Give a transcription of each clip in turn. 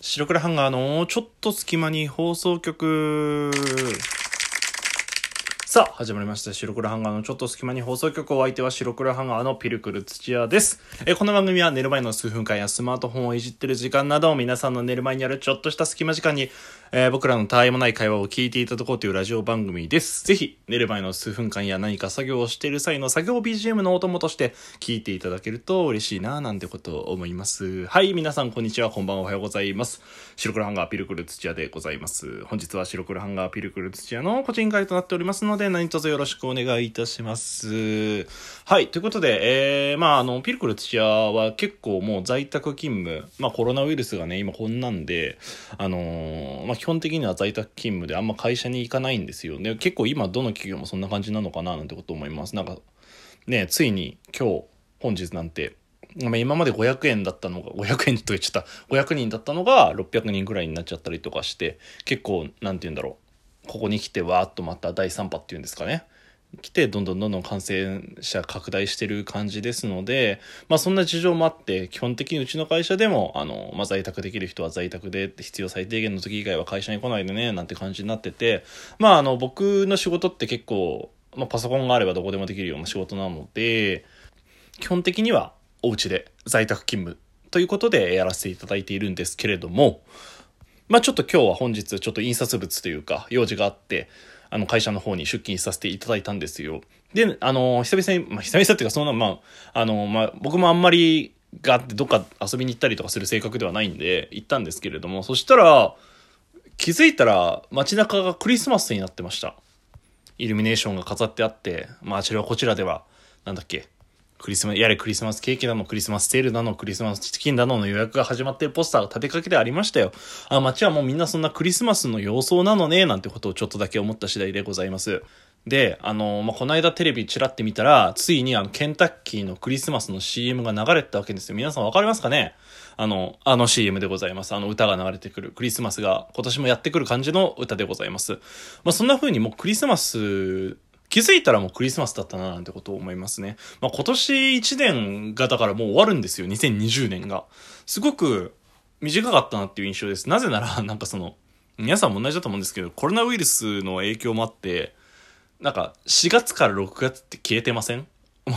白黒ハンガーのちょっと隙間に放送局。さあ、始まりました。白黒ハンガーのちょっと隙間に放送局お相手は白黒ハンガーのピルクル土屋です。えこの番組は寝る前の数分間やスマートフォンをいじってる時間など皆さんの寝る前にあるちょっとした隙間時間に、えー僕らのたわいもない会話を聞いていただこうというラジオ番組です。ぜひ、寝る前の数分間や何か作業をしている際の作業 BGM のお供として聞いていただけると嬉しいななんてことを思います。はい、皆さんこんにちは、こんばんは、おはようございます。白黒ハンガーピルクル土屋でございます。本日は白黒ハンガーピルクル土屋の個人会となっておりますので、で何卒よろしくお願いいたします。はい、ということで、えー、まあ、あの、ピルクル土屋は結構もう在宅勤務、まあコロナウイルスがね、今こんなんで、あのーまあ基本的には在宅勤務であんま会社に行かないんですよね。結構今どの企業もそんな感じなのかななんてこと思います。なんか、ね、ついに今日、本日なんて、今まで500円だったのが、500円と言っちゃった、500人だったのが600人ぐらいになっちゃったりとかして、結構、なんて言うんだろう、ここに来てわーっとまた第3波っていうんですかね。来てどんどんどんどん感染者拡大してる感じですので、まあそんな事情もあって、基本的にうちの会社でも、あの、まあ在宅できる人は在宅で必要最低限の時以外は会社に来ないでね、なんて感じになってて、まああの僕の仕事って結構、まあパソコンがあればどこでもできるような仕事なので、基本的にはお家で在宅勤務ということでやらせていただいているんですけれども、まあちょっと今日は本日ちょっと印刷物というか用事があって、あの会社の方に出勤させていただいたんですよ。で、あの、久々に、まあ久々っていうかそんな、まあ、あの、まあ僕もあんまりがあってどっか遊びに行ったりとかする性格ではないんで行ったんですけれども、そしたら気づいたら街中がクリスマスになってました。イルミネーションが飾ってあって、まああちらこちらでは、なんだっけ、クリスマス、やれクリスマスケーキだの、クリスマスセールだの、クリスマスチキンだのの予約が始まってるポスターが立てかけてありましたよ。あ、街はもうみんなそんなクリスマスの様相なのね、なんてことをちょっとだけ思った次第でございます。で、あの、まあ、この間テレビチラって見たら、ついにあの、ケンタッキーのクリスマスの CM が流れてたわけですよ。皆さんわかりますかね？あの、あの CM でございます。あの歌が流れてくる。クリスマスが今年もやってくる感じの歌でございます。まあ、そんな風にもうクリスマス、気づいたらもうクリスマスだったななんてことを思いますね。まあ、今年1年がだからもう終わるんですよ。2020年が。すごく短かったなっていう印象です。なぜなら、なんかその、皆さんも同じだと思うんですけど、コロナウイルスの影響もあって、なんか4月から6月って消えてません？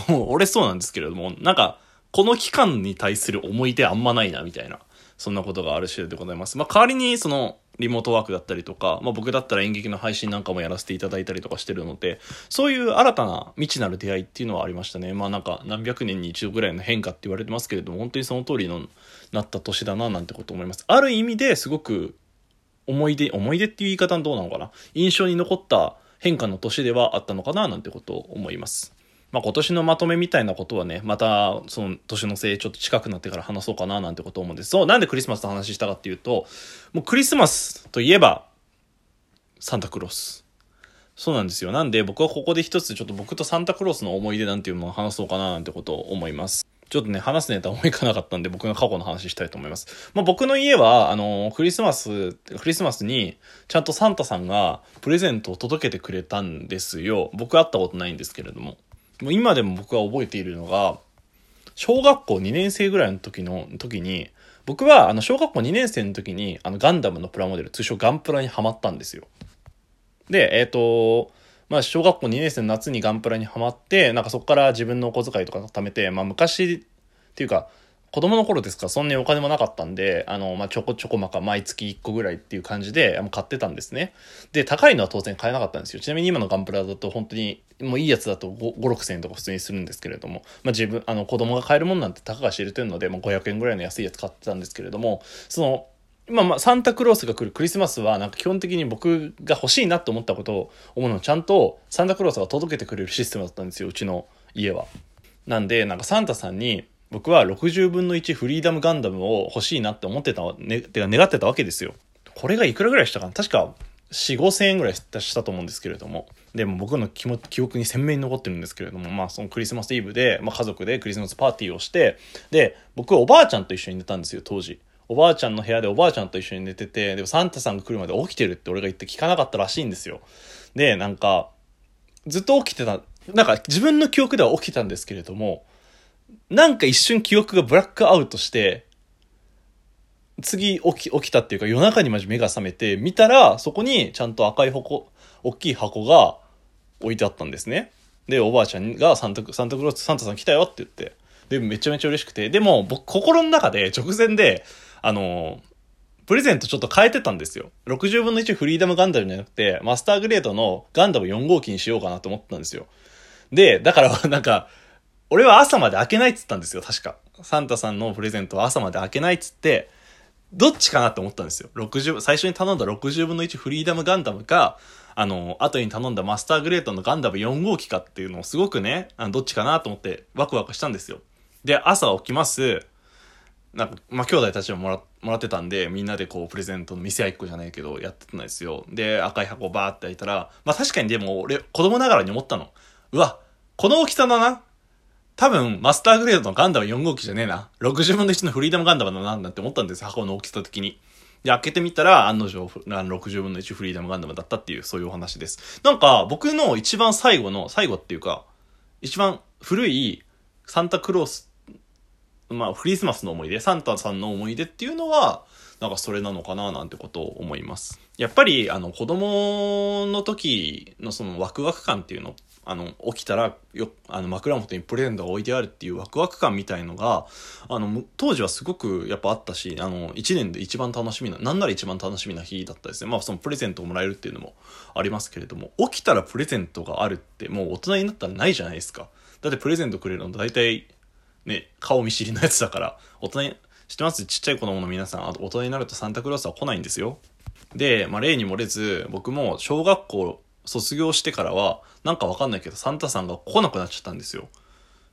もう俺そうなんですけれども、なんかこの期間に対する思い出あんまないなみたいな、そんなことがある次第でございます。まあ代わりにそのリモートワークだったりとか、まあ僕だったら演劇の配信なんかもやらせていただいたりとかしてるので、そういう新たな未知なる出会いっていうのはありましたね。まあなんか何百年に一度ぐらいの変化って言われてますけれども、本当にその通りのなった年だななんてこと思います。ある意味ですごく思い出、思い出っていう言い方はどうなのかな印象に残った変化の年ではあったのかななんてことを思います。まあ今年のまとめみたいなことはね、またその年のせいちょっと近くなってから話そうかななんてこと思うんです。そう、なんでクリスマスの話したかっていうと、もうクリスマスといえば、サンタクロース。そうなんですよ。なんで僕はここで一つちょっと僕とサンタクロースの思い出なんていうのを話そうかななんてことを思います。ちょっとね、話すネタ思いかなかったんで僕が過去の話したいと思います。まあ僕の家は、あの、クリスマス、クリスマスにちゃんとサンタさんがプレゼントを届けてくれたんですよ。僕会ったことないんですけれども。もう今でも僕は覚えているのが、小学校2年生ぐらいの時の、時に、僕はあの小学校2年生の時にあのガンダムのプラモデル、通称ガンプラにはまったんですよ。で、えっ、と、まあ、小学校2年生の夏にガンプラにはまって、なんかそこから自分のお小遣いとか貯めて、まあ、昔っていうか、子供の頃ですか？らそんなにお金もなかったんで、あの、まあ、ちょこちょこまか毎月1個ぐらいっていう感じで買ってたんですね。で、高いのは当然買えなかったんですよ。ちなみに今のガンプラだと本当に、もういいやつだと5、5 6千円とか普通にするんですけれども、まあ、自分、あの、子供が買えるもんなんてたかが知れてるので、もう500円ぐらいの安いやつ買ってたんですけれども、その、まあまあ、サンタクロースが来るクリスマスは、なんか基本的に僕が欲しいなと思ったことを思うのをちゃんとサンタクロースが届けてくれるシステムだったんですよ、うちの家は。なんで、なんかサンタさんに、僕は60分の1フリーダムガンダムを欲しいなって思ってた、ね、てか願ってたわけですよ。これがいくらぐらいしたかな？確か4、5千円ぐらいしたと思うんですけれども。でも僕の記憶に鮮明に残ってるんですけれども、まあそのクリスマスイブで、まあ家族でクリスマスパーティーをして、で、僕おばあちゃんと一緒に寝たんですよ、当時。おばあちゃんの部屋でおばあちゃんと一緒に寝てて、でもサンタさんが来るまで起きてるって俺が言って聞かなかったらしいんですよ。で、なんか、ずっと起きてた、なんか自分の記憶では起きたんですけれども、なんか一瞬記憶がブラックアウトして、次起き、起きたっていうか夜中にマジ目が覚めて、見たら、そこにちゃんと赤い箱、大きい箱が置いてあったんですね。で、おばあちゃんがサンタ、サンタクロース、サンタさん来たよって言って。で、めちゃめちゃ嬉しくて。でも、僕、心の中で直前で、あのプレゼントちょっと変えてたんですよ。60分の1フリーダムガンダムじゃなくて、マスターグレードのガンダム4号機にしようかなと思ったんですよ。で、だからなんか、俺は朝まで開けないっつったんですよ、確か。サンタさんのプレゼントは朝まで開けないっつって、どっちかなって思ったんですよ。60、最初に頼んだ60分の1フリーダムガンダムか、あの、後に頼んだマスターグレートのガンダム4号機かっていうのをすごくね、あのどっちかなと思ってワクワクしたんですよ。で、朝起きます。なんか、まあ、兄弟たちももらもらってたんで、みんなでこう、プレゼントの店合いっ子じゃないけど、やってたんですよ。で、赤い箱バーって開いたら、まあ、確かにでも俺、子供ながらに思ったの。うわ、この大きさだな。多分、マスターグレードのガンダム4号機じゃねえな。60分の1のフリーダムガンダムだな、なんて思ったんですよ、箱の大きさ的に。で、開けてみたら、案の定、60分の1フリーダムガンダムだったっていう、そういうお話です。なんか、僕の一番最後の、最後っていうか、一番古いサンタクロース、まあ、クリスマスの思い出、サンタさんの思い出っていうのは、なんかそれなのかななんてことを思います。やっぱり、あの、子供の時のそのワクワク感っていうのっあの、起きたら、よ、あの、枕元にプレゼントが置いてあるっていうワクワク感みたいのが、あの、当時はすごくやっぱあったし、あの、一年で一番楽しみな、なんなら一番楽しみな日だったですね。まあ、そのプレゼントをもらえるっていうのもありますけれども、起きたらプレゼントがあるって、もう大人になったらないじゃないですか。だってプレゼントくれるの大体、ね、顔見知りのやつだから、大人に、知ってます？ちっちゃい子供の皆さん、あと大人になるとサンタクロースは来ないんですよ。で、まあ、例に漏れず、僕も小学校卒業してからは、なんかわかんないけど、サンタさんが来なくなっちゃったんですよ。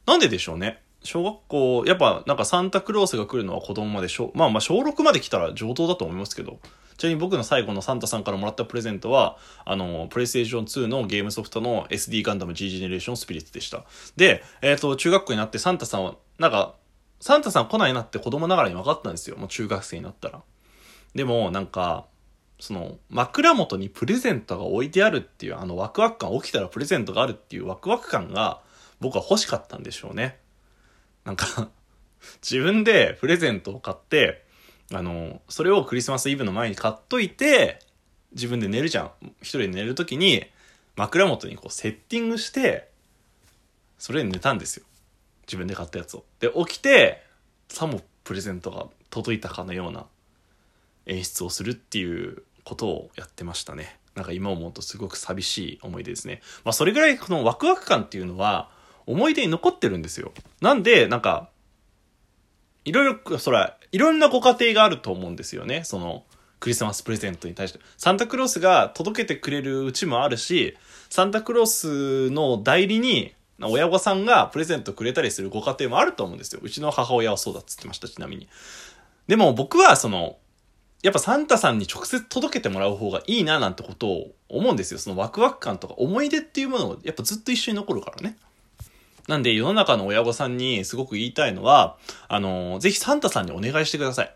なんででしょうね。小学校、やっぱなんかサンタクロースが来るのは子供まで、まあまあ小6まで来たら上等だと思いますけど、ちなみに僕の最後のサンタさんからもらったプレゼントは、あの、プレイステーション2のゲームソフトの SD ガンダム G ジェネレーションスピリッツでした。で、えっ、ー、と、中学校になってサンタさんは、なんか、サンタさん来ないなって子供ながらに分かったんですよ。もう中学生になったら。でも、なんか、その枕元にプレゼントが置いてあるっていうあのワクワク感起きたらプレゼントがあるっていうワクワク感が僕は欲しかったんでしょうね。なんか 自分でプレゼントを買ってあのそれをクリスマスイブの前に買っといて自分で寝るじゃん。一人で寝る時に枕元にこうセッティングしてそれで寝たんですよ。自分で買ったやつを。で起きてさもプレゼントが届いたかのような演出をするっていうことをやってましたね。なんか今思うとすごく寂しい思い出ですね。まあそれぐらいこのワクワク感っていうのは思い出に残ってるんですよ。なんで、なんか、いろいろ、そら、いろんなご家庭があると思うんですよね。その、クリスマスプレゼントに対して。サンタクロースが届けてくれるうちもあるし、サンタクロースの代理に、親御さんがプレゼントくれたりするご家庭もあると思うんですよ。うちの母親はそうだっつってました、ちなみに。でも僕はその、やっぱサンタさんに直接届けてもらう方がいいななんてことを思うんですよ。そのワクワク感とか思い出っていうものをやっぱずっと一緒に残るからね。なんで世の中の親御さんにすごく言いたいのは、あの、ぜひサンタさんにお願いしてください。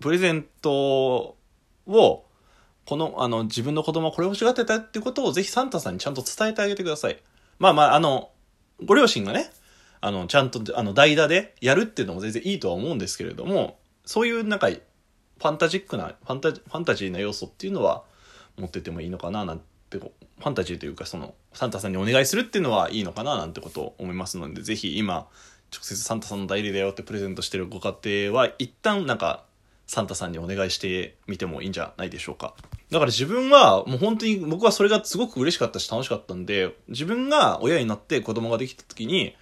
プレゼントを、この、あの、自分の子供はこれ欲しがってたってことをぜひサンタさんにちゃんと伝えてあげてください。まあまあ、あの、ご両親がね、あの、ちゃんと、あの、代打でやるっていうのも全然いいとは思うんですけれども、そういうなんか、ファンタジックなファンタジファンタジーな要素っていうのは持っててもいいのかななんてファンタジーというかそのサンタさんにお願いするっていうのはいいのかななんてことを思いますのでぜひ今直接サンタさんの代理だよってプレゼントしてるご家庭は一旦なんかサンタさんにお願いしてみてもいいんじゃないでしょうか。だから自分はもう本当に僕はそれがすごく嬉しかったし楽しかったんで自分が親になって子供ができた時に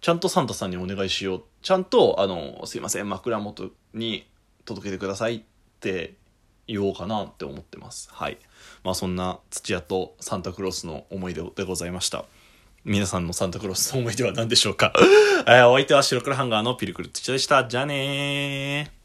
ちゃんとサンタさんにお願いしよう。ちゃんとあのすいません枕元に届けてくださいって言おうかなって思ってます。はい。まあそんな土屋とサンタクロースの思い出でございました。皆さんのサンタクロースの思い出は何でしょうか？え、お相手は白黒ハンガーのピルクル土屋でした。じゃあねー。